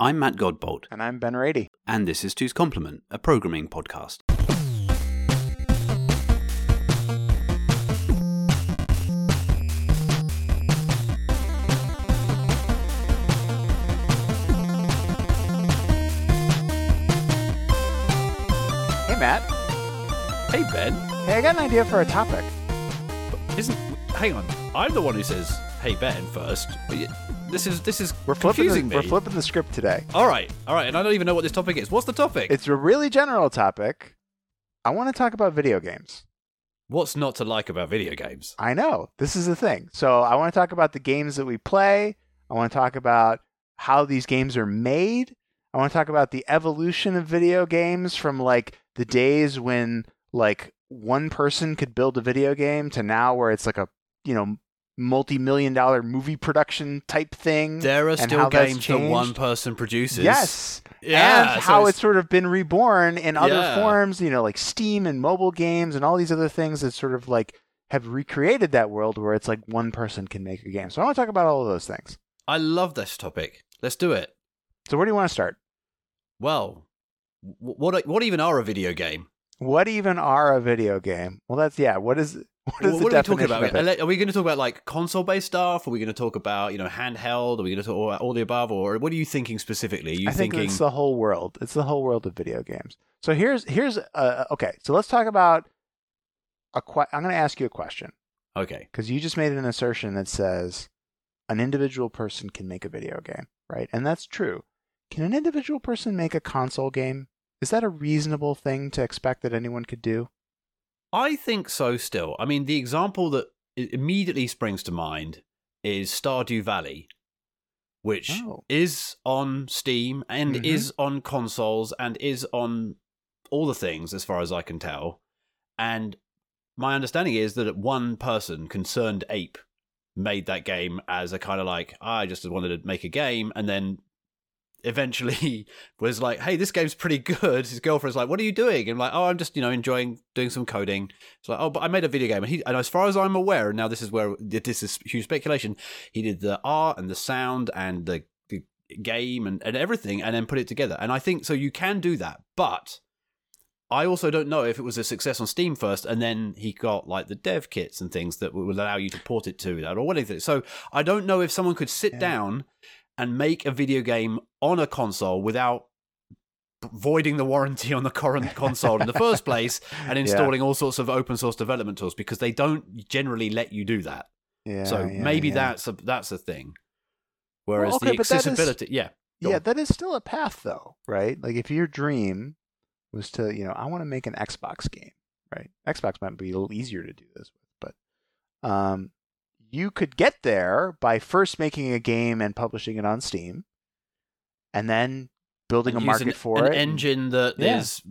I'm Matt Godbolt, And I'm Ben Rady. and this is Two's Complement, a programming podcast. Hey, Matt. Hey Ben, Hey, I got an idea for a topic. isn't? Hang on, I'm the one who says "Hey Ben" first. This is this is We're flipping, the, confusing me. we're flipping the script today. all right, all right, and I don't even know what this topic is. What's the topic? It's a really general topic. I want to talk about video games. What's not to like about video games? I know. This is the thing. So I want to talk about the games that we play. I want to talk about how these games are made. I want to talk about the evolution of video games from like the days when like one person could build a video game to now where it's like a, you know, multi-million dollar movie production type thing. There are still games that one person produces. Yes. yeah. and so how it's- it's sort of been reborn in other Yeah. forms, you know, like Steam and mobile games and all these other things that sort of like have recreated that world where it's like one person can make a game. So I want to talk about all of those things. I love this topic. Let's do it. So where do you want to start? Well, what what even are a video game? What even are a video game? Well, that's yeah. What is what is What the are we talking about? Are we going to talk about like console-based stuff? Are we going to talk about you know handheld? Are we going to talk about all the above? Or what are you thinking specifically? Are you I think thinking it's the whole world. It's the whole world of video games. So here's here's uh, okay. So let's talk about a. Que- I'm going to ask you a question. okay? because you just made an assertion that says an individual person can make a video game, right? And that's true. Can an individual person make a console game? Is that a reasonable thing to expect that anyone could do? I think so. Still, I mean, the example that immediately springs to mind is Stardew Valley, which Oh. is on Steam and Mhm. is on consoles and is on all the things as far as I can tell. And my understanding is that one person, Concerned Ape, made that game as a kind of like I just wanted to make a game, and then eventually was like, "Hey, this game's pretty good." His girlfriend's like, "What are you doing?" And I'm like, "Oh, I'm just you know enjoying doing some coding." It's like, "Oh, but I made a video game," and he and as far as I'm aware, and now this is where this is huge speculation. He did the art and the sound and the, the game and, and everything, and then put it together. And I think so. You can do that, but. I also don't know if it was a success on Steam first, and then he got like the dev kits and things that would allow you to port it to that or whatever. So I don't know if someone could sit Yeah. down and make a video game on a console without voiding the warranty on the current console in the first place and installing all sorts of open source development tools because they don't generally let you do that. Yeah. so yeah, maybe yeah. that's a that's a thing. Whereas okay, the that is- accessibility, yeah, Yeah, on. that is still a path though, right? Like if your dream was to, you know, I want to make an Xbox game, right? Xbox might be a little easier to do this with, but um you could get there by first making a game and publishing it on Steam and then building And a market an, for an it. engine that Yeah. is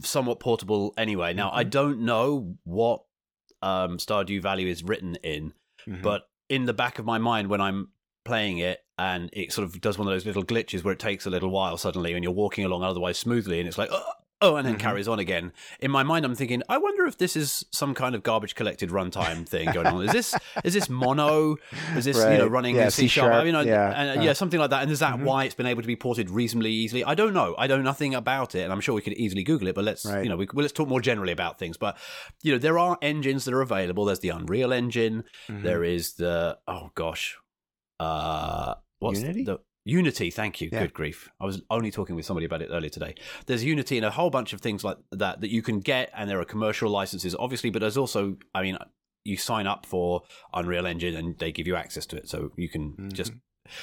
somewhat portable anyway. Now I Mhm. don't know what um, Stardew Valley is written in, Mhm. but in the back of my mind when I'm playing it and it sort of does one of those little glitches where it takes a little while suddenly and you're walking along otherwise smoothly and it's like oh, oh and then Mhm. carries on again. In my mind I'm thinking I wonder if this is some kind of garbage collected runtime thing going on. Is this is this mono? Is this you know running Yeah, C sharp? You know, yeah. and, uh, Uh. yeah, something like that. And is that Mhm. why it's been able to be ported reasonably easily? I don't know. I know nothing about it, and I'm sure we could easily Google it. But let's Right. you know we, well, let's talk more generally about things. But you know there are engines that are available. There's the Unreal Engine. Mhm. There is the oh gosh, uh, what's Unity? the Unity? Thank you. Yeah. Good grief! I was only talking with somebody about it earlier today. There's Unity and a whole bunch of things like that that you can get, and there are commercial licenses, obviously. But there's also, I mean, you sign up for Unreal Engine and they give you access to it, so you can just. Mhm.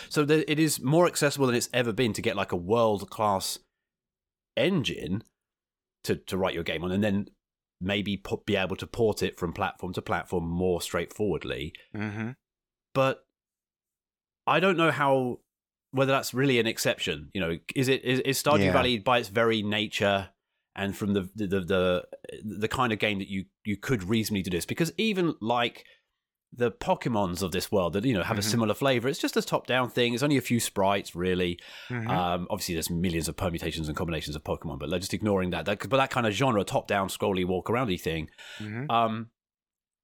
So there, it is more accessible than it's ever been to get like a world class engine to to write your game on, and then maybe put, be able to port it from platform to platform more straightforwardly Mhm. but I don't know how whether that's really an exception. You know, is it is, is Stardew Yeah. Valley by its very nature and from the the, the the kind of game that you you could reasonably do this? Because even like the Pokemons of this world that you know have Mhm. a similar flavor, it's just a top down thing. It's only a few sprites, really. Mhm. Um, obviously, there's millions of permutations and combinations of Pokemon, but just ignoring that. that but that kind of genre, top down, scrolly, walk aroundy thing. Mhm. Um,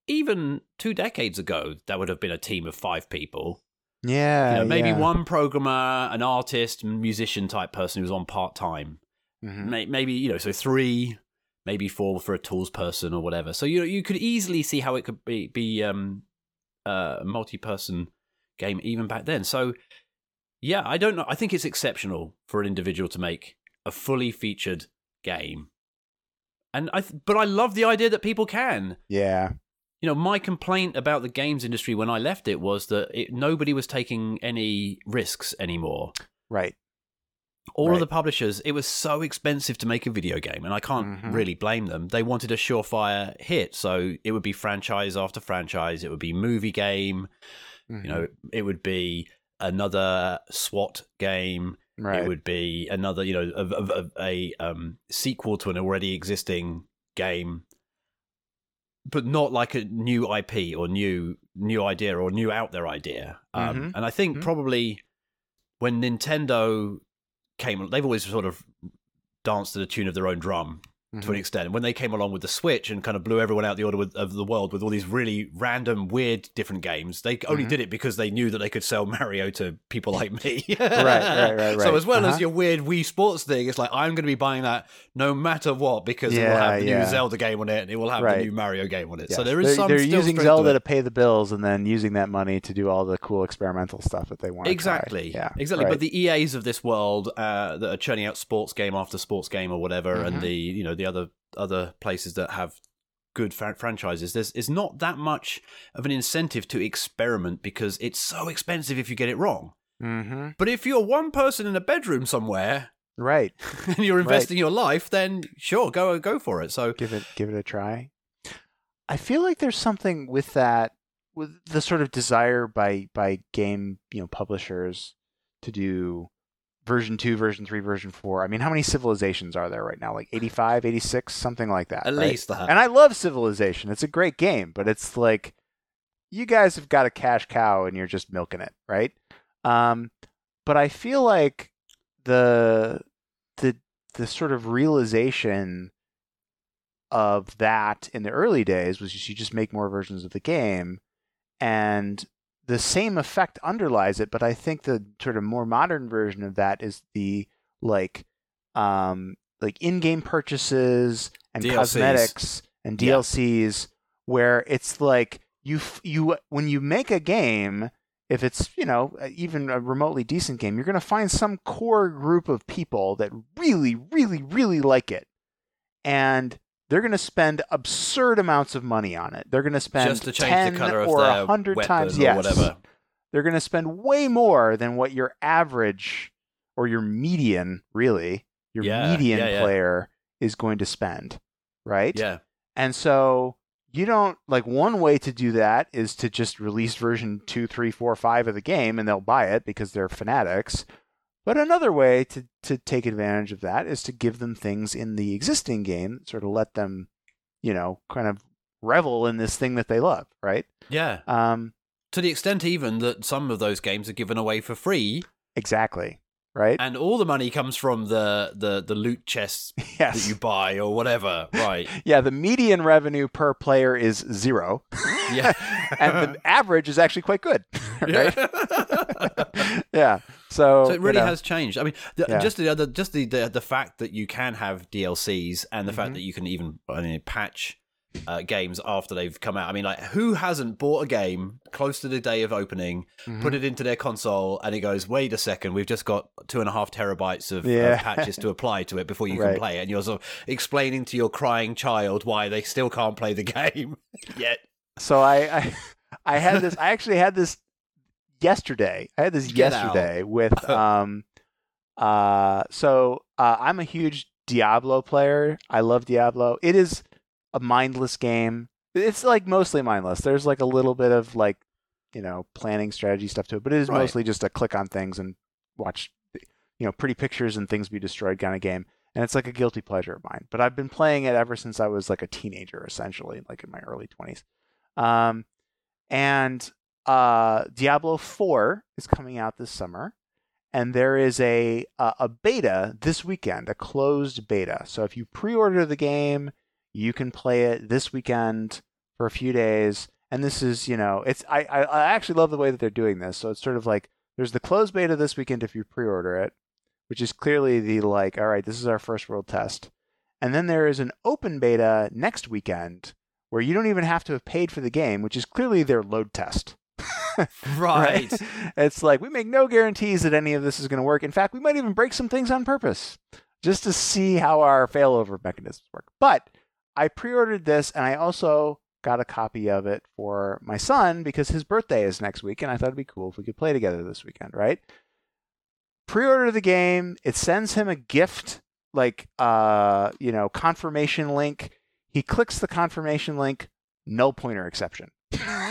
even two decades ago, that would have been a team of five people. Yeah. You know, maybe yeah. one programmer, an artist, musician type person who's on part time. Mhm. Maybe you know, so three, maybe four for a tools person or whatever. So you know, you could easily see how it could be be um, uh, a multi person game even back then. So yeah, I don't know. I think it's exceptional for an individual to make a fully featured game. And I, th- but I love the idea that people can Yeah. You know, my complaint about the games industry when I left it was that it, nobody was taking any risks anymore. Right. All Right. of the publishers, it was so expensive to make a video game, and I can't Mhm. really blame them. They wanted a surefire hit, so it would be franchise after franchise. It would be movie game, Mhm. you know, it would be another SWAT game. right. It would be another, you know, of, of a um, sequel to an already existing game, but not like a new IP or new new idea or new out there idea. Um, Mhm. And I think Mhm. probably when Nintendo came, they've always sort of danced to the tune of their own drum to Mhm. an extent. When they came along with the Switch and kind of blew everyone out the order with, of the world with all these really random, weird, different games, they only Mhm. did it because they knew that they could sell Mario to people like me. right, right, right. So as well Uh-huh. as your weird Wii Sports thing, it's like I'm going to be buying that no matter what because it will have the yeah. new Zelda game on it and it will have Right. the new Mario game on it. So there is they're, some they're using strength to Zelda to, pay the bills and then using that money to do all the cool experimental stuff that they want. Exactly. Yeah. Exactly. right. But the EAs of this world uh, that are churning out sports game after sports game or whatever, Mhm. and the you know the other other places that have good fran- franchises, there's is not that much of an incentive to experiment because it's so expensive if you get it wrong. Mm-hmm. But if you're one person in a bedroom somewhere Right. and you're investing your life, then sure, go go for it. So give it give it a try. I feel like there's something with that with the sort of desire by by game, you know, publishers to do version 2, version 3, version 4. I mean, how many civilizations are there right now? Like 85, 86, something like that. at right? least that. And I love Civilization. It's a great game, but it's like you guys have got a cash cow and you're just milking it, right? Um, but I feel like the the the sort of realization of that in the early days was you just make more versions of the game and the same effect underlies it but i think the sort of more modern version of that is the like um like in-game purchases and DLCs. cosmetics and Yeah. DLCs where it's like you f- you when you make a game if it's you know even a remotely decent game you're going to find some core group of people that really really really like it and they're going to spend absurd amounts of money on it they're going to spend Just to change 10 the color or a 100 times or yes whatever. they're going to spend way more than what your average or your median really your Yeah, median yeah, yeah. player is going to spend right Yeah. and so you don't like one way to do that is to just release version two, three, four, five of the game and they'll buy it because they're fanatics. But another way to, to take advantage of that is to give them things in the existing game sort of let them, you know, kind of revel in this thing that they love, right? Yeah. Um, To the extent even that some of those games are given away for free exactly. Right? and all the money comes from the the, the loot chests that you buy or whatever. Right. Yeah, the median revenue per player is zero. Yeah. and the average is actually quite good. right? Yeah. yeah. So, so it you really know, has changed. I mean, the, Yeah. just the other, just the, the the fact that you can have DLCs and the Mhm. fact that you can even I mean, patch uh, games after they've come out. I mean, like who hasn't bought a game close to the day of opening, Mhm. put it into their console, and it goes, "Wait a second, we've just got two and a half terabytes of, of patches to apply to it before you Right. can play it," and you're sort of explaining to your crying child why they still can't play the game yet. So I, I, I had this. I actually had this yesterday. I had this Get out. yesterday with um, uh. So uh, I'm a huge Diablo player. I love Diablo. It is a mindless game. It's like mostly mindless. There's like a little bit of like, you know, planning strategy stuff to it, but it is Right. mostly just a click on things and watch, you know, pretty pictures and things be destroyed kind of game. And it's like a guilty pleasure of mine. But I've been playing it ever since I was like a teenager, essentially, like in my early 20s. Um, and uh, Diablo 4 is coming out this summer, and there is a, a a beta this weekend, a closed beta. So if you pre-order the game, you can play it this weekend for a few days, and this is you know it's I, I I actually love the way that they're doing this. So it's sort of like there's the closed beta this weekend if you pre-order it, which is clearly the like all right this is our first world test, and then there is an open beta next weekend where you don't even have to have paid for the game, which is clearly their load test. Right. It's like we make no guarantees that any of this is going to work. In fact, we might even break some things on purpose just to see how our failover mechanisms work. But I pre-ordered this and I also got a copy of it for my son because his birthday is next week and I thought it'd be cool if we could play together this weekend, right? Pre-order the game, it sends him a gift like uh, you know, confirmation link. He clicks the confirmation link, null pointer exception.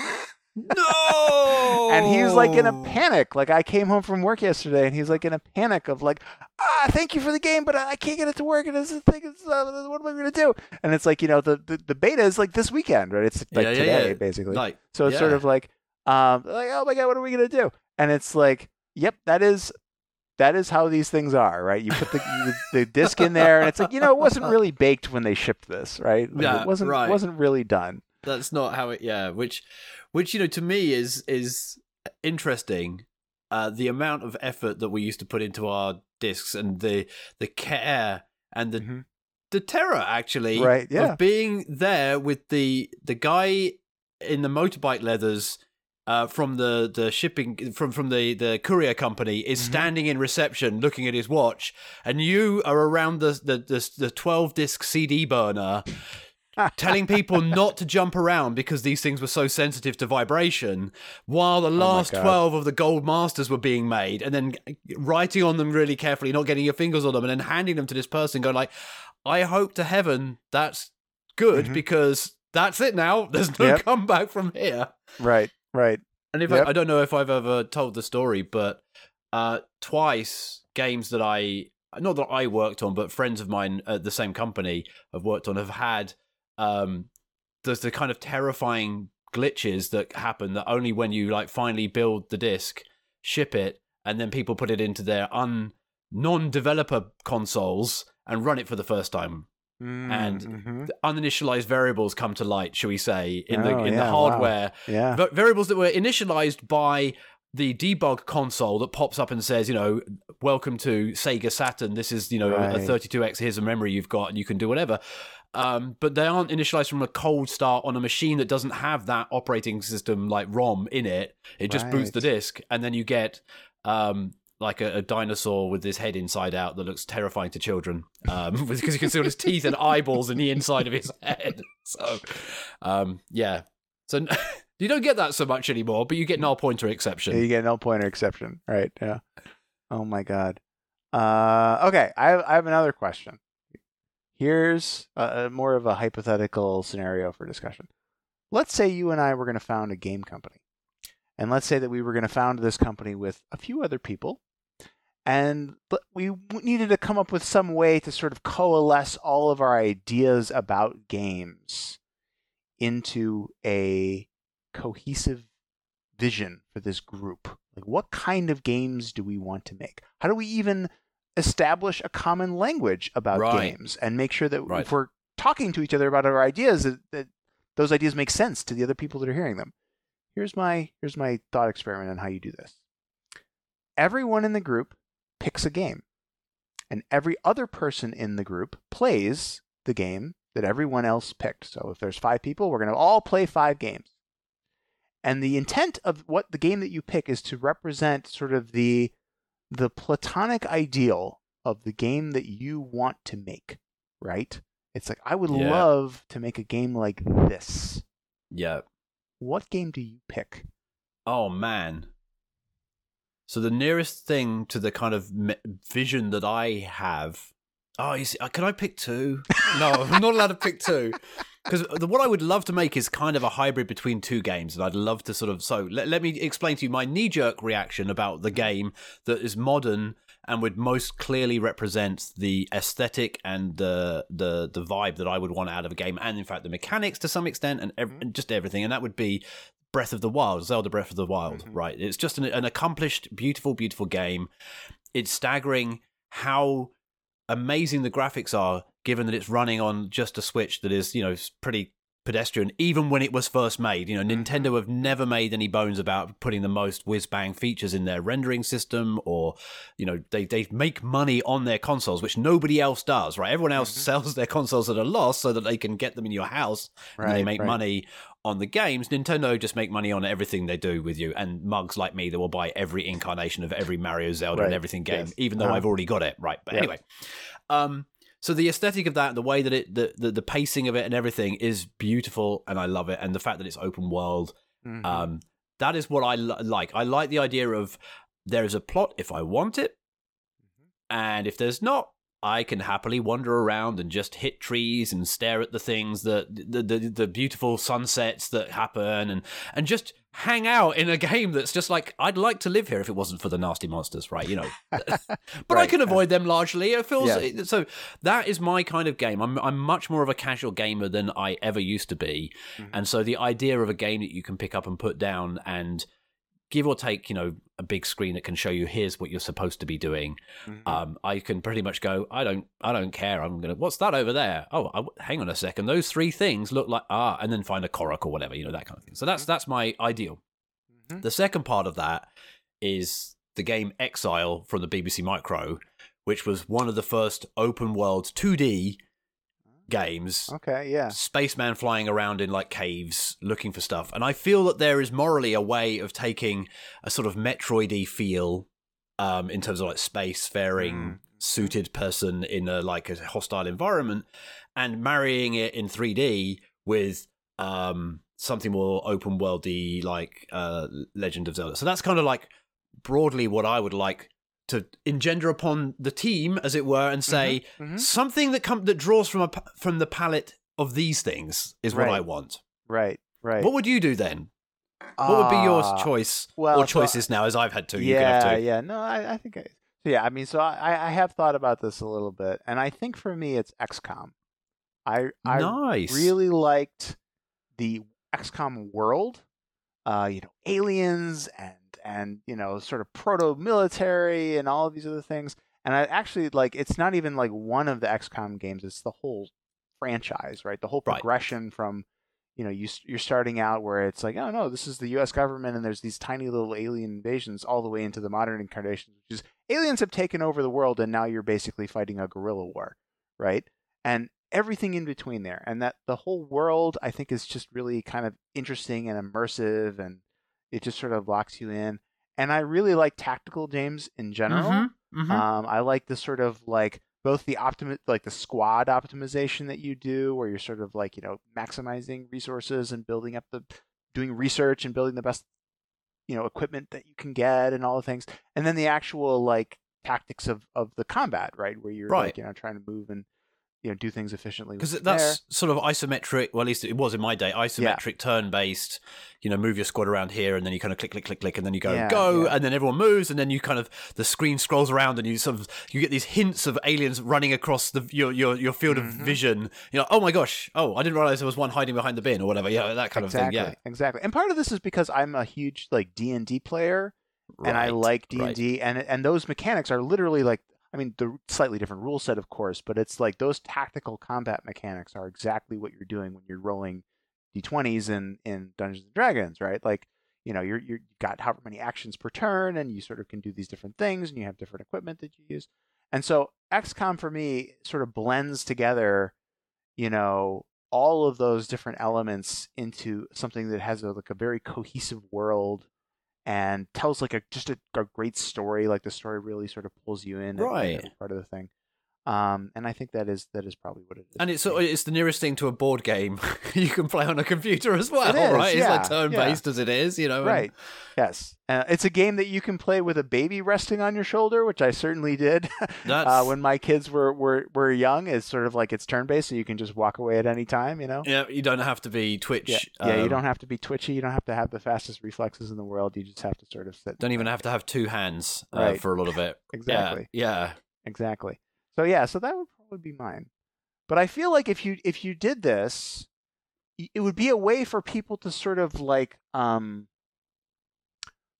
no. and he's like in a panic. Like I came home from work yesterday, and he's like in a panic of like, ah, thank you for the game, but I can't get it to work, and this thing is, uh, what am I going to do? And it's like you know the, the the beta is like this weekend, right? It's like Yeah, yeah, today, yeah. basically. Like, so it's sort of like, um, like oh my god, what are we going to do? And it's like, yep, that is. That is how these things are, right? You put the, the the disc in there, and it's like you know it wasn't really baked when they shipped this, right? Like, Yeah, it wasn't right. wasn't really done. that's not how it yeah which which you know to me is is interesting uh the amount of effort that we used to put into our discs and the the care and the Mhm. the terror actually Right, yeah. of being there with the the guy in the motorbike leathers uh, from the, the shipping from from the, the courier company is Mhm. standing in reception looking at his watch, and you are around the the the, the twelve disc CD burner, telling people not to jump around because these things were so sensitive to vibration, while the last Oh 12 of the gold masters were being made, and then writing on them really carefully, not getting your fingers on them, and then handing them to this person, going like, I hope to heaven that's good Mhm. because that's it now. There's no Yep. comeback from here. Right, right. And if Yep. I, I don't know if I've ever told the story, but uh, twice games that I not that I worked on, but friends of mine at the same company have worked on have had um, there's the kind of terrifying glitches that happen that only when you like finally build the disc, ship it, and then people put it into their un non-developer consoles and run it for the first time And- Mhm. uninitialized variables come to light, shall we say, in the Oh, in yeah, the wow. hardware. yeah, Va- variables that were initialized by the debug console that pops up and says, you know, welcome to Sega Saturn. This is, you know, a 32X. Here's a memory you've got, and you can do whatever. Um, but they aren't initialized from a cold start on a machine that doesn't have that operating system like ROM in it. It just boots the disk, and then you get um, like a, a dinosaur with his head inside out that looks terrifying to children um, because you can see all his teeth and eyeballs in the inside of his head. So, um, yeah. So you don't get that so much anymore, but you get null pointer exception. Yeah, you get null pointer exception, right? Yeah. Oh my god. Uh, okay, I have, I have another question. Here's a, a more of a hypothetical scenario for discussion. Let's say you and I were going to found a game company, and let's say that we were going to found this company with a few other people, and we needed to come up with some way to sort of coalesce all of our ideas about games into a cohesive vision for this group? Like, what kind of games do we want to make? How do we even establish a common language about Right. games and make sure that Right. if we're talking to each other about our ideas, that, that those ideas make sense to the other people that are hearing them? Here's my here's my thought experiment on how you do this. Everyone in the group picks a game, and every other person in the group plays the game that everyone else picked. So if there's five people, we're going to all play five games. And the intent of what the game that you pick is to represent sort of the the platonic ideal of the game that you want to make, right? It's like I would Yeah. love to make a game like this. Yeah. What game do you pick? Oh man. So the nearest thing to the kind of vision that I have. Oh, you see, uh, can I pick two? No, I'm not allowed to pick two. Because what I would love to make is kind of a hybrid between two games, and I'd love to sort of. So let, let me explain to you my knee jerk reaction about the game that is modern and would most clearly represent the aesthetic and the the the vibe that I would want out of a game, and in fact the mechanics to some extent, and, ev- and just everything. And that would be Breath of the Wild, Zelda Breath of the Wild, Mhm. right? It's just an, an accomplished, beautiful, beautiful game. It's staggering how amazing the graphics are, given that it's running on just a Switch that is, you know, pretty pedestrian, even when it was first made. You know, Mm-hmm. Nintendo have never made any bones about putting the most whiz bang features in their rendering system, or you know, they they make money on their consoles, which nobody else does. Right? Everyone else Mhm. sells their consoles at a loss so that they can get them in your house and they make right. money on the games. Nintendo just make money on everything they do with you, and mugs like me that will buy every incarnation of every Mario, Zelda, and everything game, yes. even though Uh-huh. I've already got it. Right, but Yep. anyway, um, so the aesthetic of that, the way that it, the, the the pacing of it, and everything is beautiful, and I love it, and the fact that it's open world, Mhm. um, that is what I li- like. I like the idea of there is a plot if I want it, and if there's not, I can happily wander around and just hit trees and stare at the things that the the, the beautiful sunsets that happen and and just hang out in a game that's just like I'd like to live here if it wasn't for the nasty monsters, right? You know, but I can avoid them largely. It feels Yes. so. That is my kind of game. I'm I'm much more of a casual gamer than I ever used to be, Mhm. and so the idea of a game that you can pick up and put down and give or take, you know, a big screen that can show you here's what you're supposed to be doing. Mhm. Um, I can pretty much go. I don't. I don't care. I'm gonna. What's that over there? Oh, I, hang on a second. Those three things look like ah, and then find a Korok or whatever. You know that kind of thing. So that's that's my ideal. Mhm. The second part of that is the game Exile from the BBC Micro, which was one of the first open world 2D games. Okay, yeah. Spaceman flying around in like caves looking for stuff. And I feel that there is morally a way of taking a sort of Metroidy feel um, in terms of like space faring Mm. suited person in a like a hostile environment and marrying it in 3D with um, something more open worldy like uh, Legend of Zelda. So that's kind of like broadly what I would like to engender upon the team, as it were, and say Mhm. something that com- that draws from a from the palette of these things is what I want. Right, right. What would you do then? What would be your Ah, choice well, or so- choices now? As I've had to, you yeah, can have to. yeah. No, I, I think I. So yeah, I mean, so I, I have thought about this a little bit, and I think for me, it's XCOM. I I nice. really liked the XCOM world. Uh, you know, aliens and and you know, sort of proto military and all of these other things. And I actually like it's not even like one of the XCOM games; it's the whole franchise, right? The whole Right. progression from you know you, you're starting out where it's like oh no this is the U.S. government and there's these tiny little alien invasions all the way into the modern incarnations, which is aliens have taken over the world and now you're basically fighting a guerrilla war, right? And everything in between there, and that the whole world I think is just really kind of interesting and immersive, and it just sort of locks you in. And I really like tactical games in general. Mhm, mhm. Um, I like the sort of like both the optimi- like the squad optimization that you do, where you're sort of like you know maximizing resources and building up the doing research and building the best you know equipment that you can get and all the things, and then the actual like tactics of of the combat, right, where you're Right. like you know trying to move and you know do things efficiently. because that's sort of isometric. Well, at least it was in my day. Yeah. Isometric turn-based. You know, move your squad around here, and then you kind of click, click, click, click, and then you go Yeah, go, yeah. and then everyone moves, and then you kind of the screen scrolls around, and you sort of you get these hints of aliens running across the your your, your field of Mhm. vision. You know, oh my gosh, oh I didn't realize there was one hiding behind the bin or whatever. Yeah, that kind exactly, of thing. Yeah exactly. And part of this is because I'm a huge like D and D player, Yeah, and I like D and D, and and those mechanics are literally like, I mean, the slightly different rule set, of course, but it's like those tactical combat mechanics are exactly what you're doing when you're rolling d20s in in Dungeons and Dragons, right? Like, you know, you're you're you've got however many actions per turn, and you sort of can do these different things, and you have different equipment that you use, and so XCOM for me sort of blends together, you know, all of those different elements into something that has a, like a very cohesive world and tells like a just a, a great story. Like the story really sort of pulls you in, at Right. part of the thing. Um, and I think that is that is probably what it is. And it's it's the nearest thing to a board game you can play on a computer as well, It is, right? yeah, it's like turn based as it is, you know. and- right. Yes, uh, it's a game that you can play with a baby resting on your shoulder, which I certainly did uh, when my kids were, were were young. It's sort of like it's turn based, so you can just walk away at any time. You know. yeah, you don't have to be Twitch. Yeah, yeah. you um, don't have to be twitchy. You don't have to have the fastest reflexes in the world. You just have to sort of sit. don't even have to have two hands uh, Right. for a lot of it. Exactly. Yeah, yeah. Exactly. So yeah, so that would probably be mine. But I feel like if you if you did this, it would be a way for people to sort of like um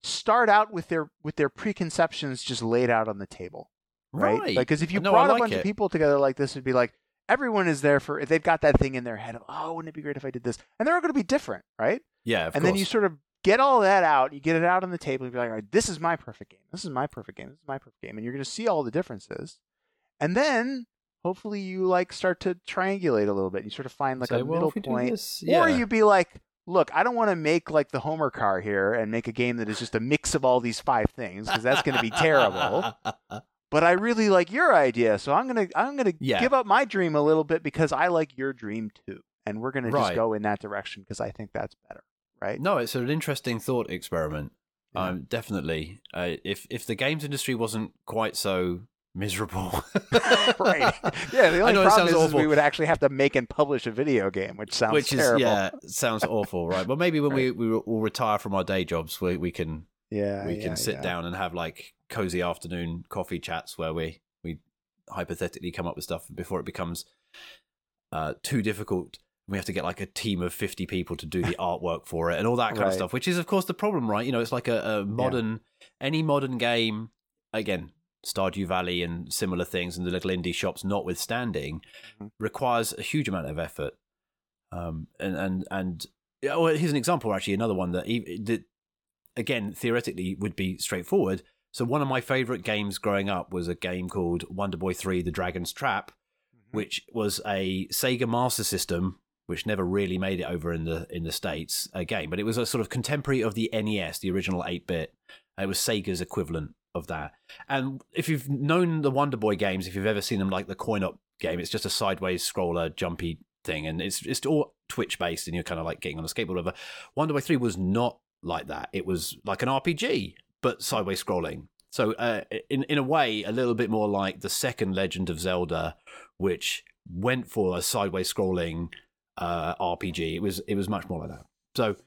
start out with their with their preconceptions just laid out on the table, right? Right. Like cuz if you No, brought a like bunch of people together like this it'd be like everyone is there for if they've got that thing in their head of oh wouldn't it be great if I did this and they're all going to be different right Yeah, of and course. then you sort of get all that out you get it out on the table and be like all right this is my perfect game this is my perfect game this is my perfect game and you're going to see all the differences and then hopefully you like start to triangulate a little bit you sort of find like Say, a well, middle if we do point this- or yeah. you be like look i don't want to make like the homer car here and make a game that is just a mix of all these five things because that's going to be terrible but I really like your idea, so I'm gonna I'm gonna Yeah. give up my dream a little bit because I like your dream too, and we're gonna just go in that direction because I think that's better, right? no, it's an interesting thought experiment. Yeah. Um, definitely. Uh, if if the games industry wasn't quite so miserable, right. Yeah. The only problem is, is we would actually have to make and publish a video game, which sounds which is terrible. yeah, sounds awful, right? But maybe when we we all retire from our day jobs, we we can yeah. we can yeah, sit yeah. down and have like cozy afternoon coffee chats where we we hypothetically come up with stuff before it becomes uh, too difficult. We have to get like a team of fifty people to do the artwork for it and all that kind of stuff, which is of course the problem, right? You know, it's like a, a modern any modern game again. Stardew Valley and similar things, and the little indie shops, notwithstanding, Mhm. requires a huge amount of effort. Um, and and and well, here's an example, actually, another one that, that again theoretically would be straightforward. So one of my favorite games growing up was a game called Wonder Boy 3 The Dragon's Trap, Mhm. which was a Sega Master System which never really made it over in the in the states a game, but it was a sort of contemporary of the NES, the original 8-bit. It was Sega's equivalent of that. And if you've known the Wonder Boy games, if you've ever seen them like the coin-op game, it's just a sideways scroller jumpy thing and it's it's all twitch based and you're kind of like getting on a skateboard whatever. Wonder Boy 3 was not like that. It was like an RPG, but sideways scrolling. So, uh, in in a way, a little bit more like the second Legend of Zelda, which went for a sideways scrolling uh, RPG. It was it was much more like that. So,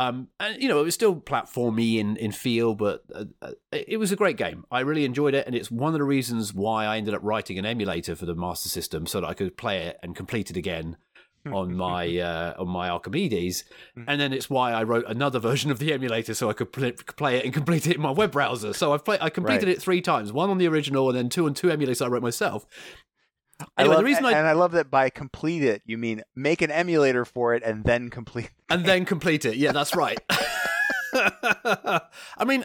um, and you know, it was still platformy in in feel, but uh, uh, it was a great game. I really enjoyed it, and it's one of the reasons why I ended up writing an emulator for the Master System so that I could play it and complete it again on my uh, on my Archimedes, and then it's why I wrote another version of the emulator so I could pl- play it and complete it in my web browser. So I've played I completed Right. it three times, one on the original and then two on two emulators I wrote myself. Anyway, love, the reason I and I love that by complete it you mean make an emulator for it and then complete. and then complete it. Yeah, that's right. I mean,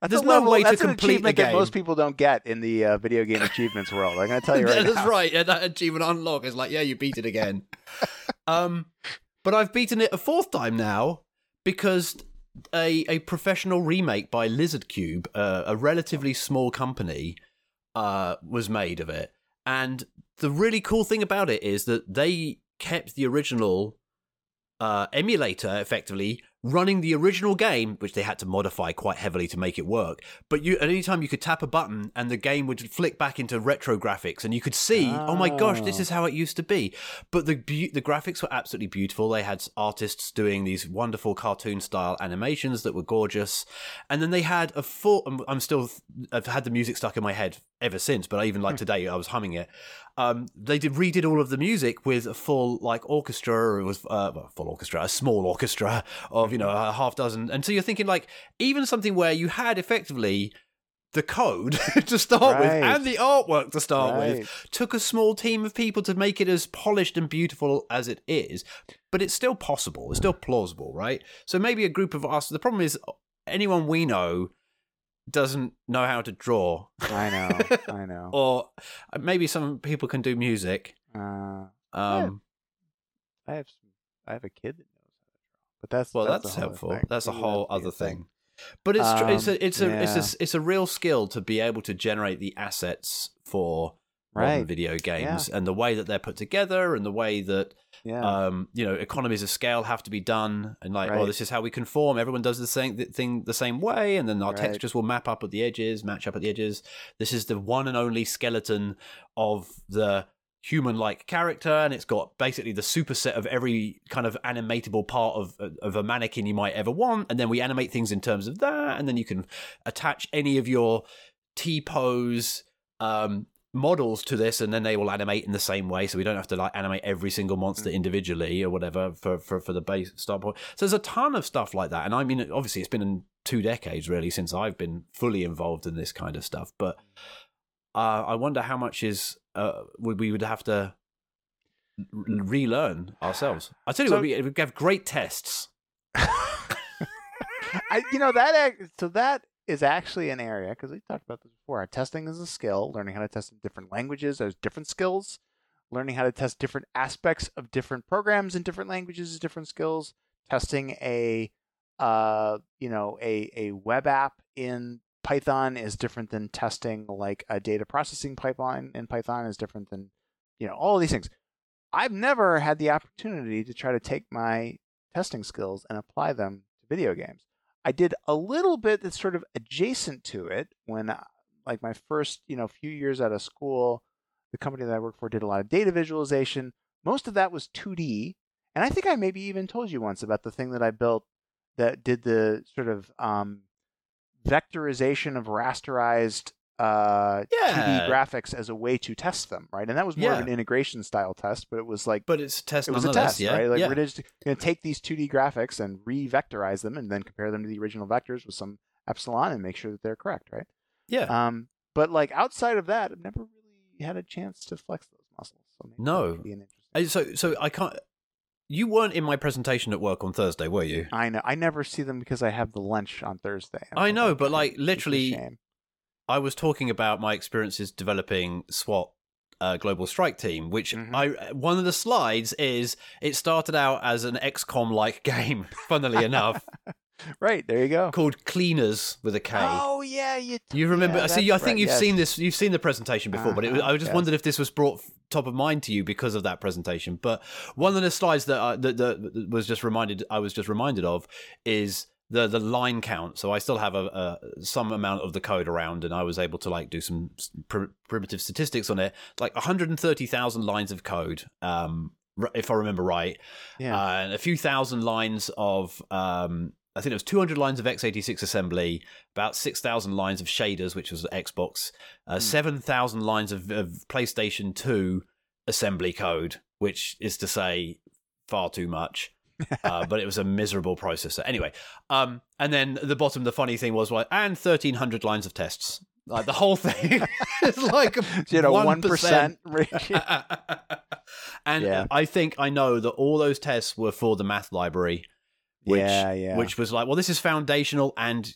That's There's no level- way to complete that game. most people don't get in the uh, video game achievements world. I'm going to tell you right now. that's now. right. Yeah, that achievement unlock is like, yeah, you beat it again. um, but I've beaten it a fourth time now because a a professional remake by Lizard Cube, uh, a relatively small company, uh, was made of it. And the really cool thing about it is that they kept the original uh, emulator effectively running the original game, which they had to modify quite heavily to make it work. But you, at any time, you could tap a button and the game would flick back into retro graphics, and you could see, oh, my gosh, this Oh. is how it used to be. But the the graphics were absolutely beautiful. They had artists doing these wonderful cartoon style animations that were gorgeous, and then they had a full. I'm- I'm still, I've had the music stuck in my head ever since. But even like today, I was humming it um, they did redid all of the music with a full like orchestra. It was uh, well, full orchestra, a small orchestra of you know a half dozen. And so you're thinking like even something where you had effectively the code to start with and the artwork to start Right. with took a small team of people to make it as polished and beautiful as it is but it's still possible it's still plausible right so maybe a group of us the problem is anyone we know doesn't know how to draw I know. I know. or uh, maybe some people can do music. Uh, Um, I have some, I have a kid that knows how to draw, but that's well, that's, that's, a whole other helpful. thing. That's a whole other a thing. But it's tr- it's Um, a it's a it's a it's a real skill to be able to generate the assets for modern Right. video games and the way that they're put together and the way that Yeah. um you know economies of scale have to be done and like oh Right. this is how we conform everyone does the same thing the same way and then our Right. textures will map up at the edges match up at the edges this is the one and only skeleton of the human like character and it's got basically the superset of every kind of animatable part of of a mannequin you might ever want and then we animate things in terms of that and then you can attach any of your T pose um models to this and then they will animate in the same way so we don't have to like animate every single monster individually or whatever for for, for the base start point so there's a ton of stuff like that and i mean obviously it's been in two decades really since i've been fully involved in this kind of stuff but uh, i wonder how much is uh, would we would have to relearn ourselves. I tell you So- what, we, we have great tests. I, you know that so that is actually an area because we talked about this before. Testing is a skill. Learning how to test in different languages, there's different skills. Learning how to test different aspects of different programs in different languages is different skills. Testing a, uh, you know, a a web app in Python is different than testing like a data processing pipeline in Python is different than, you know, all of these things. I've never had the opportunity to try to take my testing skills and apply them to video games. I did a little bit that's sort of adjacent to it when, uh, like, my first, you know, few years out of school, the company that I worked for did a lot of data visualization. Most of that was 2D. And I think I maybe even told you once about the thing that I built that did the sort of um, vectorization of rasterized uh, Yeah. 2D graphics as a way to test them, right? And that was more of an integration style test, but it was like But it's a test it was a test, yeah. right? Like yeah. we're just going to take these 2D graphics and re-vectorize them, and then compare them to the original vectors with some epsilon and make sure that they're correct, right? yeah. Um, but like outside of that, I've never really had a chance to flex those muscles. So maybe No. interesting. So, so I can't. You weren't in my presentation at work on Thursday, were you? I know. I never see them because I have the lunch on Thursday. I know, don't but, like, it. It's a literally-. I was talking about my experiences developing SWAT uh, Global Strike Team, which Mhm. I one of the slides is it started out as an XCOM like game, funnily enough, right there you go. called Cleaners with a K. Oh yeah, you. t- You remember? yeah, see, I think right, you've yes. seen this. You've seen the presentation before, but it, I Uh-huh, just yes. wondered if this was brought top of mind to you because of that presentation. But one of the slides that, I, that, that was just reminded, I was just reminded of, is the the line count. So I still have a, a some amount of the code around, and I was able to like do some pr- primitive statistics on it, like 130,000 lines of code. Um, if I remember right, Yeah. uh, and a few thousand lines of um, I think it was 200 lines of x86 assembly, about 6,000 lines of shaders, which was Xbox, uh, Hmm. 7,000 lines of, of PlayStation 2 assembly code, which is to say far too much. uh, but it was a miserable processor. Anyway, um, and then the bottom, the funny thing was like, and 1,300 lines of tests. Like the whole thing is like you know, one 1%. and Yeah. I think I know that all those tests were for the math library, which yeah, yeah. which was like, well, this is foundational and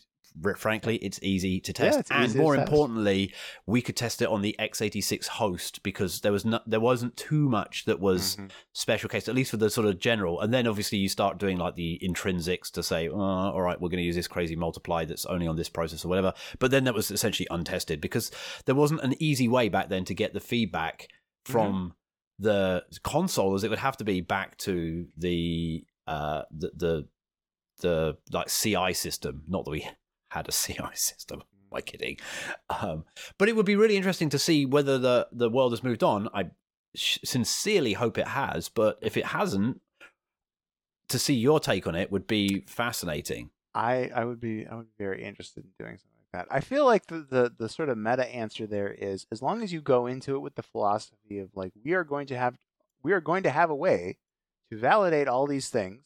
frankly, it's easy to test. it's and more test. importantly, we could test it on the x86 host because there was no, there wasn't too much that was Mhm. special case, at least for the sort of general. And then obviously you start doing like the intrinsics to say, oh, all right, we're going to use this crazy multiply that's only on this process or whatever. But then that was essentially untested because there wasn't an easy way back then to get the feedback from the console, as it would have to be back to the uh the the, the like CI system. Not that we had a CI system. I kidding? Um, but it would be really interesting to see whether the the world has moved on. I sincerely hope it has, but if it hasn't, to see your take on it would be fascinating. I I would be I would be very interested in doing something like that. I feel like the, the the sort of meta answer there is as long as you go into it with the philosophy of like we are going to have we are going to have a way to validate all these things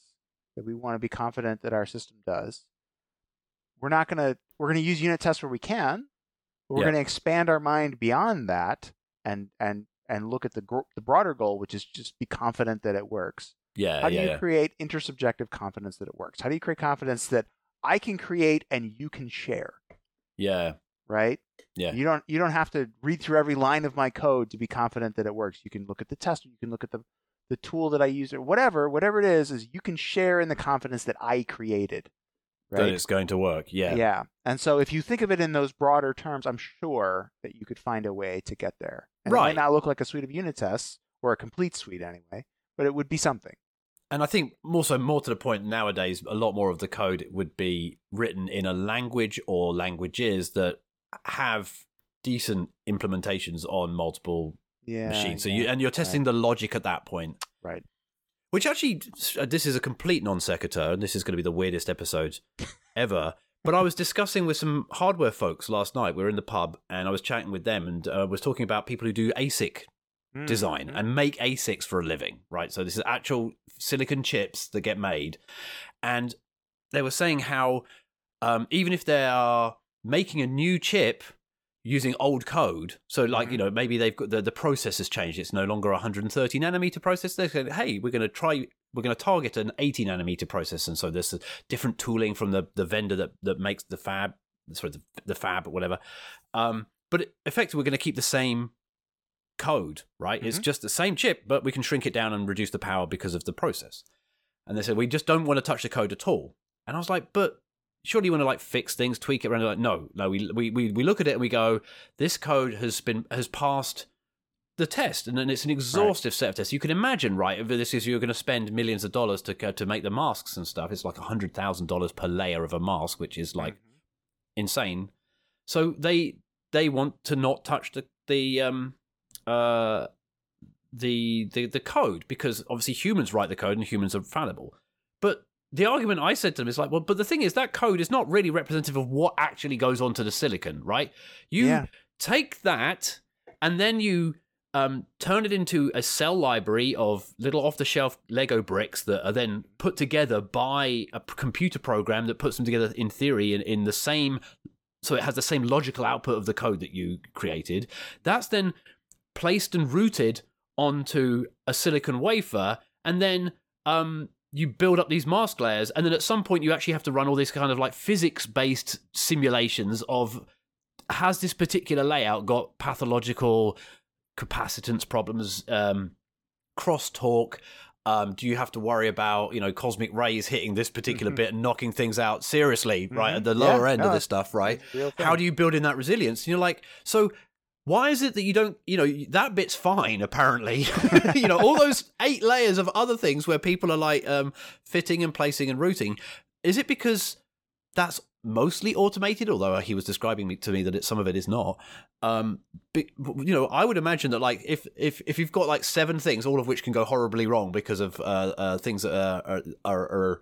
that we want to be confident that our system does. We're not gonna we're gonna use unit tests where we can, but we're Yeah. gonna expand our mind beyond that and and and look at the gro- the broader goal, which is just be confident that it works. Yeah, How do yeah, you yeah. create intersubjective confidence that it works? How do you create confidence that I can create and you can share? yeah, Right? Yeah. You don't you don't have to read through every line of my code to be confident that it works. You can look at the test, you can look at the the tool that I use or whatever, whatever it is, is you can share in the confidence that I created. That it's going to work. Yeah, yeah. And so if you think of it in those broader terms, I'm sure that you could find a way to get there. And It Right. might not look like a suite of unit tests or a complete suite anyway, but it would be something. And I think more so, more to the point nowadays, a lot more of the code would be written in a language or languages that have decent implementations on multiple Yeah. machines. So yeah. you and you're testing the logic at that point. Right. Which actually, uh, this is a complete non sequitur, and this is going to be the weirdest episode ever. But I was discussing with some hardware folks last night. We were in the pub, and I was chatting with them, and uh, was talking about people who do ASIC Mm, design mhm. and make ASICs for a living, right? So this is actual silicon chips that get made, and they were saying how um, even if they are making a new chip, using old code. So, like, you know, maybe they've got the, the process has changed. It's no longer a 130 nanometer process. They said, hey, we're going to try, we're going to target an 80 nanometer process. And so there's a different tooling from the, the vendor that, that makes the fab, sorry, the, the fab or whatever. Um, but effectively, we're going to keep the same code, right? It's Mhm. just the same chip, but we can shrink it down and reduce the power because of the process. And they said, we just don't want to touch the code at all. And I was like, but surely you want to like fix things, tweak it around. Like, no, no, we, we, we, we look at it and we go, this code has been, has passed the test and then it's an exhaustive set of tests. You can imagine, right? This is, you're going to spend millions of dollars to go to make the masks and stuff. It's like a hundred thousand dollars per layer of a mask, which is like Mhm. insane. So they, they want to not touch the, the, um, uh, the, the the code because obviously humans write the code and humans are fallible. The argument I said to them is like, well, but the thing is that code is not really representative of what actually goes onto the silicon, right? You Yeah. take that and then you um, turn it into a cell library of little off-the-shelf Lego bricks that are then put together by a computer program that puts them together in theory in, in the same so it has the same logical output of the code that you created. That's then placed and routed onto a silicon wafer, and then um, you build up these mask layers, and then at some point you actually have to run all these kind of like physics-based simulations of has this particular layout got pathological capacitance problems, um, crosstalk. Um, do you have to worry about you know cosmic rays hitting this particular Mhm. bit and knocking things out seriously, right Mhm. at the Yeah, lower end no, of this stuff, right? It's a real How do you build in that resilience? And you're like, so why is it that you don't, you know, that bit's fine, apparently. you know, all those eight layers of other things where people are like um, fitting and placing and routing. Is it because that's mostly automated? Although he was describing to me that it, some of it is not. Um, but, you know, I would imagine that like if if if you've got like seven things, all of which can go horribly wrong because of uh, uh, things that are, are, are, are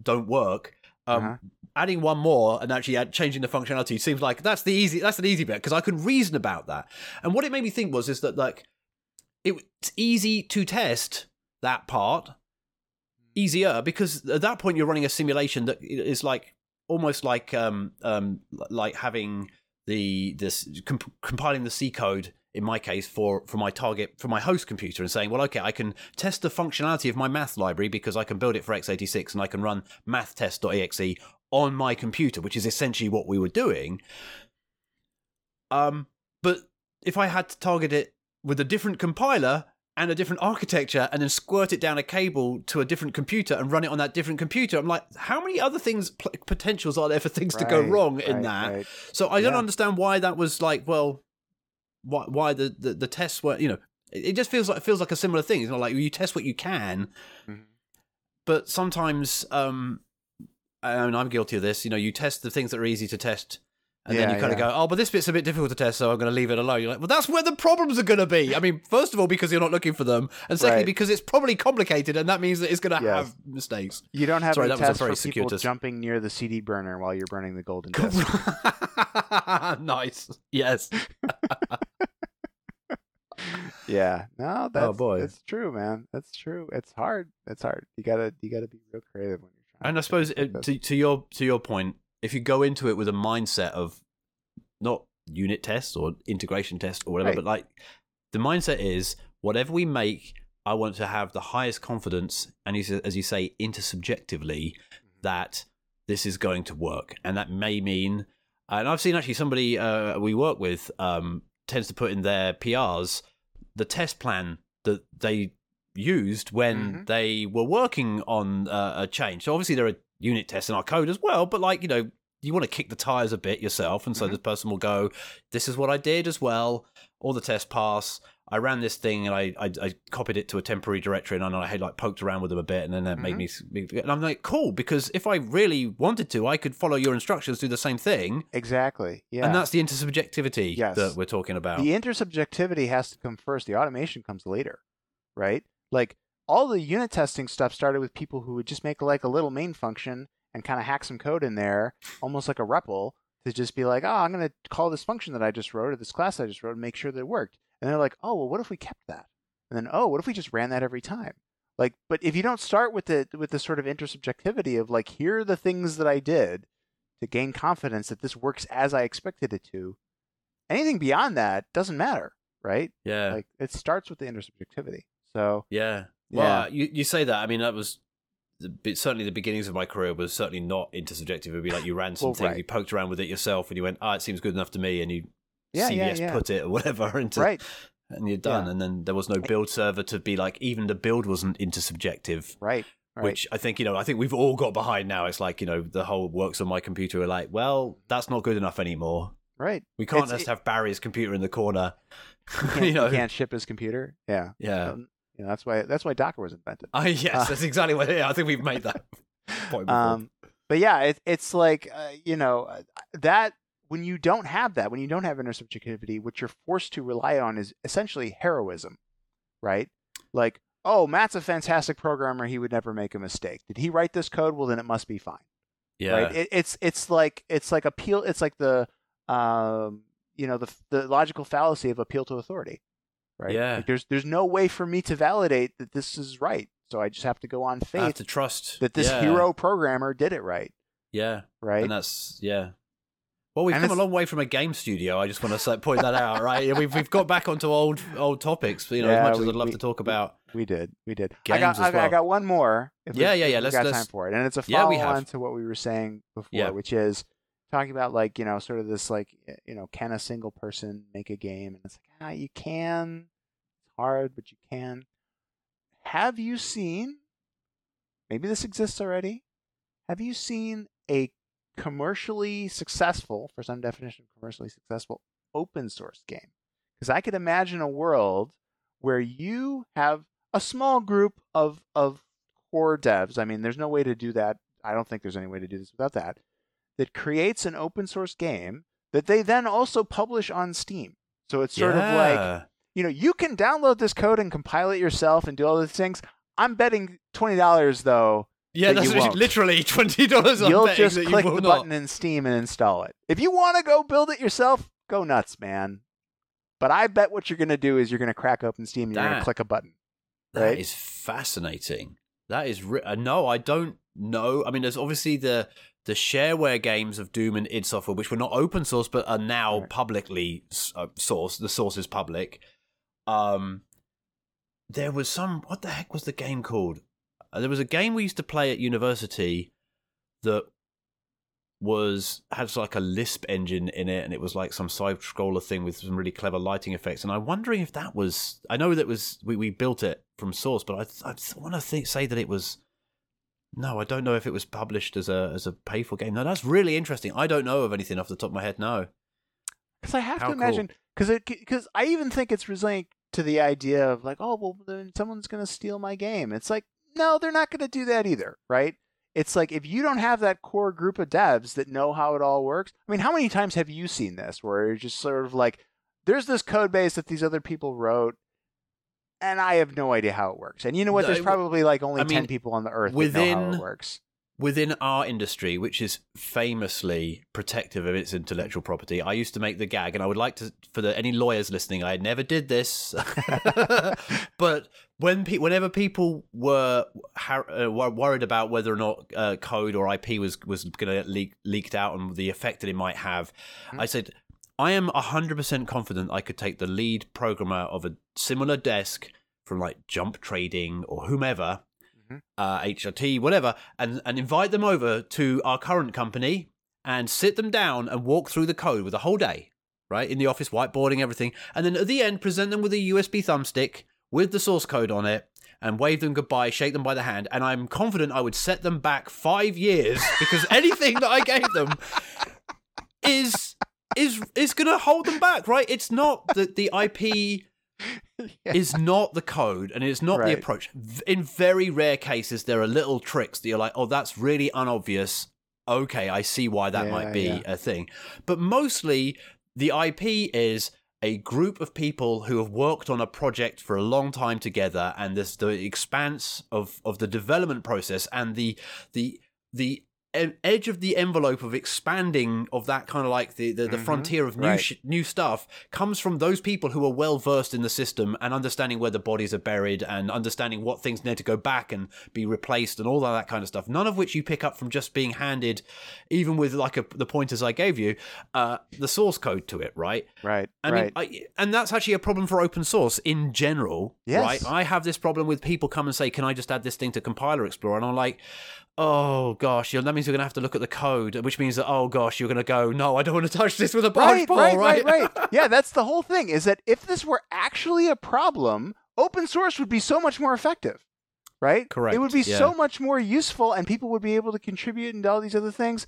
don't work. Um, Uh-huh. Adding one more and actually add, changing the functionality seems like that's the easy. That's an easy bit because I can reason about that. And what it made me think was is that like it's easy to test that part easier because at that point you're running a simulation that is like almost like um um like having the this comp- compiling the C code in my case for for my target for my host computer and saying well okay I can test the functionality of my math library because I can build it for x86 and I can run mathtest.exe on my computer which is essentially what we were doing um but if I had to target it with a different compiler and a different architecture and then squirt it down a cable to a different computer and run it on that different computer. I'm like, how many other things, pl- potentials are there for things to go Right, wrong in right, that? right. So I don't understand why that was like, well, why, why the, the, the tests were, you know, it just feels like, it feels like a similar thing. It's not like you test what you can, Mhm. but sometimes, um, and I'm guilty of this, you know, you test the things that are easy to test. And then you kind of go, oh, but this bit's a bit difficult to test, so I'm going to leave it alone. You're like, well, that's where the problems are going to be. I mean, first of all, because you're not looking for them, and secondly, Right. because it's probably complicated, and that means that it's going to Yes. have mistakes. You don't have Sorry, that was a very for people circuitous- jumping near the CD burner while you're burning the golden disc. nice. Yes. yeah, no, oh, that's Oh, boy. that's true, man. That's true. It's hard. It's hard. You gotta you gotta be real creative when you're. And I suppose do uh, to to your to your point, if you go into it with a mindset of not unit tests or integration tests or whatever, Right. but like the mindset is whatever we make, I want to have the highest confidence, and as as you say, intersubjectively, that this is going to work, and that may mean. And I've seen actually somebody uh, we work with um, tends to put in their PRs the test plan that they used when Mhm. they were working on uh, a change. So obviously there are unit tests in our code as well, but like you know you want to kick the tires a bit yourself, and so Mhm. this person will go, "This is what I did as well." All the tests pass. I ran this thing and I, I I copied it to a temporary directory and I had like poked around with them a bit and then that made me and I'm like cool because if I really wanted to I could follow your instructions do the same thing exactly. Yeah. and that's the intersubjectivity Yes. that we're talking about. the intersubjectivity has to come first. The automation comes later, right? Like all the unit testing stuff started with people who would just make like a little main function and kind of hack some code in there, almost like a REPL, to just be like, oh, I'm going to call this function that I just wrote or this class I just wrote and make sure that it worked. And they're like, oh, well, what if we kept that? And then, oh, what if we just ran that every time? Like, but if you don't start with the with the sort of intersubjectivity of like, here are the things that I did to gain confidence that this works as I expected it to, anything beyond that doesn't matter, right? Yeah. Like it starts with the intersubjectivity. So yeah. Yeah. Well, you, you say that. I mean, that was the, certainly the beginnings of my career was certainly not intersubjective. It'd be like you ran some Well, things, right. you poked around with it yourself, and you went, "Ah, it seems good enough to me," and you Yeah, yeah, CVS yeah. put it or whatever into, right, and you're done. Yeah. And then there was no build server to be like, even the build wasn't intersubjective. right, right. Which I think you know, I think we've all got behind now. It's like you know, the whole works on my computer. Are like, well, that's not good enough anymore. right. We can't It's- just have Barry's computer in the corner. You you know, you can't ship his computer. Yeah. yeah. Um, you know, that's why that's why Docker was invented. Ah, yes, Uh, that's exactly what. Yeah, I think we've made that point before. Um, but yeah, it, it's like uh, you know uh, that when you don't have that, when you don't have intersubjectivity, what you're forced to rely on is essentially heroism, right? Like, oh, Matt's a fantastic programmer; he would never make a mistake. Did he write this code? Well, then it must be fine, yeah, right? It, it's it's like it's like appeal. It's like the um, you know the the logical fallacy of appeal to authority, right? Yeah. Like, there's there's no way for me to validate that this is right, so I just have to go on faith. I have to trust that this yeah, hero programmer did it right, Yeah, right? and that's yeah. Well, we've And come a long way from a game studio. I just want to point that out, right? We've we've got back onto old old topics. You know, Yeah, as much we- as I'd love we- to talk about. We did, we did. I Games I, got I well. got one more. If Yeah, we, yeah, yeah, let's- got let's- time for it, and it's a Yeah, follow on have. to what we were saying before, Yeah. which is talking about like you know sort of this like you know can a single person make a game, and it's like ah you can, it's hard, but you can. Have you seen? Maybe this exists already. Have you seen a commercially successful, for some definition, of commercially successful open source game? Because I could imagine a world where you have a small group of of core devs. I mean, there's no way to do that. I don't think there's any way to do this without that. That creates an open source game that they then also publish on Steam. So it's sort of like you know you can download this code and compile it yourself and do all these things. I'm betting twenty dollars though. yeah, that that's literally twenty dollars. On Steam. You'll just click the button in Steam and install it. If you want to go build it yourself, go nuts, man. But I bet what you're going to do is you're going to crack open Steam and you're going to click a button. That right? is fascinating. That is re- uh, no, I don't know. I mean, there's obviously the the shareware games of Doom and id Software, which were not open source but are now Right. publicly uh, sourced. The source is public. Um, there was some. What the heck was the game called? Uh, there was a game we used to play at university that was had like a Lisp engine in it, and it was like some side scroller thing with some really clever lighting effects. And I'm wondering if that was. I know that was we, we built it from source, but I I want to say that it was. No, I don't know if it was published as a as a pay for game. No, that's really interesting. I don't know of anything off the top of my head. No. Because I have How to imagine, because because I even think it's resilient to the idea of like, oh well, then someone's going to steal my game. It's like, no, they're not going to do that either, right? It's like if you don't have that core group of devs that know how it all works. I mean, how many times have you seen this where you're just sort of like, there's this code base that these other people wrote, and I have no idea how it works. And you know what? There's probably like only I ten people on the earth that know how within- it works. within our industry, which is famously protective of its intellectual property, I used to make the gag, and I would like to, for the, any lawyers listening, I never did this, but when pe- whenever people were har- uh, worried about whether or not uh, code or IP was was going to leak- leaked out and the effect that it might have, Mhm. I said. I am 100% confident I could take the lead programmer of a similar desk from like Jump Trading or whomever, Mhm. uh, HRT, whatever, and, and invite them over to our current company and sit them down and walk through the code with a whole day, right? In the office, whiteboarding everything. And then at the end, present them with a USB thumbstick with the source code on it and wave them goodbye, shake them by the hand. And I'm confident I would set them back five years because anything that I gave them is. Is is gonna hold them back, right? It's not that the IP Yeah. is not the code and it's not the approach. In very rare cases, there are little tricks that you're like, oh, that's really unobvious. Okay, I see why that Yeah, might be yeah. a thing. But mostly, the IP is a group of people who have worked on a project for a long time together, and there's the expanse of of the development process and the the the edge of the envelope of expanding of that kind of like the the, the Mhm. frontier of new Right. sh- new stuff comes from those people who are well versed in the system and understanding where the bodies are buried and understanding what things need to go back and be replaced and all of that kind of stuff. None of which you pick up from just being handed, even with like a, the pointers I gave you, uh, the source code to it, right? Right. I right. mean, I, and that's actually a problem for open source in general, Yes. right? I have this problem with people come and say, "Can I just add this thing to Compiler Explorer?" And I'm like, "Oh gosh, that means you're going to have to look at the code, which means that oh gosh, you're going to go, no, I don't want to touch this with a barge right, pole, right, right? right, right. Yeah, that's the whole thing. Is that if this were actually a problem, open source would be so much more effective, right? Correct, It would be yeah. so much more useful, and people would be able to contribute and all these other things.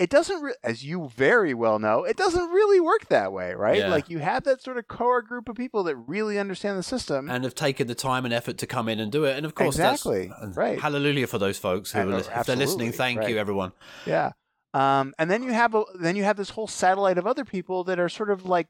It doesn't, re- as you very well know, it doesn't really work that way, right? Yeah. Like you have that sort of core group of people that really understand the system. and have taken the time and effort to come in and do it. And of course, Exactly, that's, right. Hallelujah for those folks who, are, uh, li- if they're listening. Thank right. you, everyone. Yeah. Um, and then you have a, then you have this whole satellite of other people that are sort of like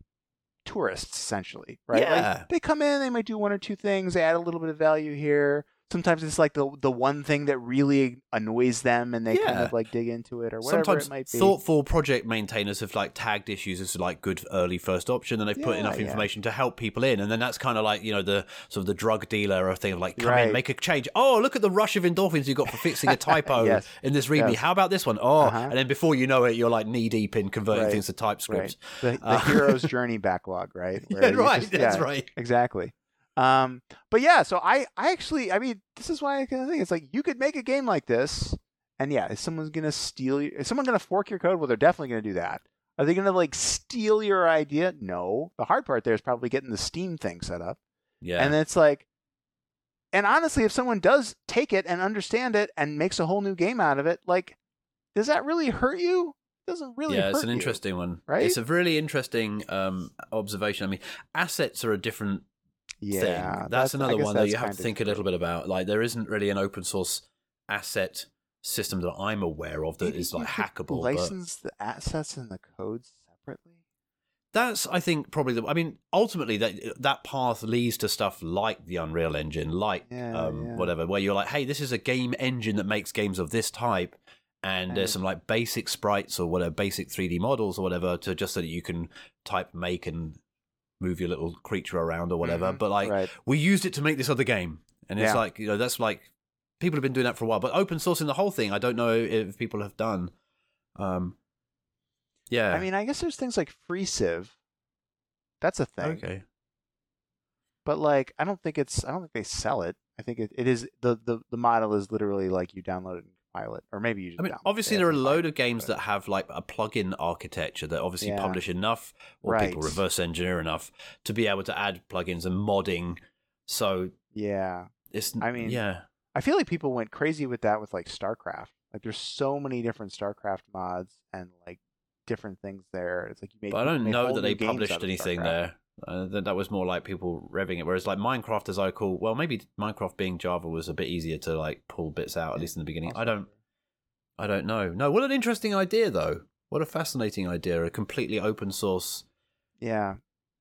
tourists essentially, right? Like, Yeah. they come in, they might do one or two things, they add a little bit of value here. Sometimes it's like the the one thing that really annoys them, and they kind of like dig into it or whatever Sometimes it might be. thoughtful project maintainers have like tagged issues as like good early first option, and they've put Yeah, enough yeah. information to help people in. And then that's kind of like you know the sort of the drug dealer or thing of like come Right. in, make a change. Oh, look at the rush of endorphins you got for fixing a typo Yes. in this README. Yes. How about this one? Oh, Uh-huh. and then before you know it, you're like knee deep in converting Right. things to TypeScript. right. The, the Uh, hero's journey backlog, right? Where Yeah, right. just- that's yeah, right. Exactly. Um, but yeah, so I, I actually, I mean, this is why I kind of think it's like you could make a game like this, and yeah, is someone's gonna steal? You, is someone gonna fork your code? Well, they're definitely gonna do that. Are they gonna like steal your idea? No. The hard part there is probably getting the Steam thing set up, Yeah. and it's like, and honestly, if someone does take it and understand it and makes a whole new game out of it, like, does that really hurt you? It doesn't really. yeah, it's an you. interesting one. right? It's a really interesting um, observation. I mean, assets are a different Yeah, thing. That's, I another one that you have to think a little bit about. Like, there isn't really an open source asset system that I'm aware of that is like hackable. But License the assets and the codes separately. that's, I think, probably the. I mean, ultimately, that that path leads to stuff like the Unreal Engine, like Yeah, um, yeah. whatever, where you're like, hey, this is a game engine that makes games of this type. And there's some like basic sprites or whatever, basic 3D models or whatever, to just so that you can type, make, and move your little creature around or whatever. Mhm, But like, right. we used it to make this other game and it's Yeah. like you know that's like people have been doing that for a while but open sourcing the whole thing i don't know if people have done um yeah I mean, I guess there's things like FreeCiv. That's a thing. okay But like, I don't think it's. I don't think they sell it. I think it, it is the, the the model is literally like you download it and it, or maybe you. Just i mean obviously there are a load of games that have like a plug-in architecture that obviously Yeah. publish enough or people reverse engineer enough to be able to add plugins and modding so Yeah, it's I mean, yeah I feel like people went crazy with that with like StarCraft. Like, there's so many different StarCraft mods and like different things there. It's like you made. but i don't know that they published anything StarCraft. there uh, that, that was more like people revving it whereas like minecraft as i call well maybe minecraft being java was a bit easier to like pull bits out at least in the beginning i don't I don't know. No, what an interesting idea, though. What a fascinating idea. A completely open source. Yeah.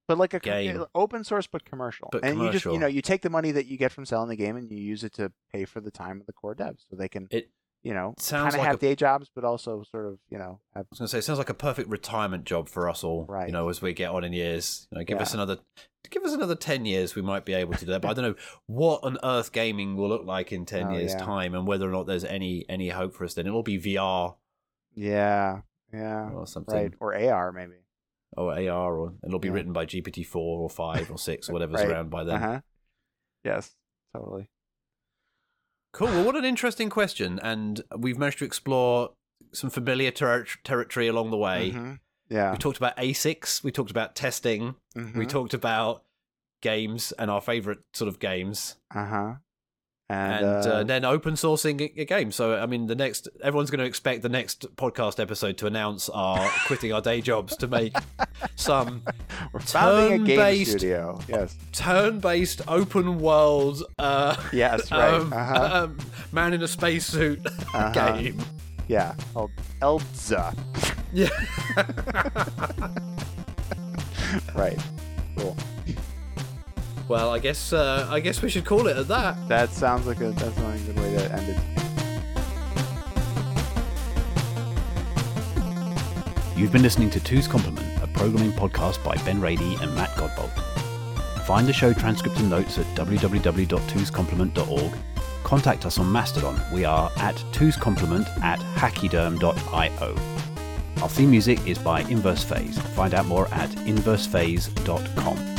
But like a Game. open source, but commercial. But and you just you know you take the money that you get from selling the game and you use it to pay for the time of the core devs, so they can It you know kind of like have a- day jobs, but also sort of you know have I was going to say, it sounds like a perfect retirement job for us all. Right. You know, as we get on in years, you know, give us another, give us another ten years, we might be able to do that. But I don't know what on earth gaming will look like in ten Oh, years' yeah. time, and whether or not there's any any hope for us. Then it'll be VR yeah yeah or something, right or AR maybe. or AR, or it'll be Yeah. written by GPT four or five or six or whatever's Right. around by then. Uh huh. Yes, totally. Cool. Well, what an interesting question, and we've managed to explore some familiar ter- territory along the way. Mhm. Yeah. We talked about ASICs. We talked about testing. We Mhm. talked about games and our favorite sort of games, uh-huh. And, And, uh, uh, then open sourcing a, game. So, I mean, the next everyone's going to expect the next podcast episode to announce our quitting our day jobs to make some we're founding a game turn-based- studio. Yes. turn-based open world. Uh, Yes. Right. um, uh-huh. um, man in a spacesuit Uh-huh. game. yeah. Called Eldza. Yeah. Right. Cool. Well, I guess uh, I guess we should call it at that. That sounds like a that's not a good way to end it. You've been listening to Two's Complement, a programming podcast by Ben Rady and Matt Godbolt. Find the show transcript and notes at www.twoscomplement.org. Contact us on Mastodon. We are at twoscomplement at hachyderm.io. Our theme music is by Inverse Phase. Find out more at inversephase.com.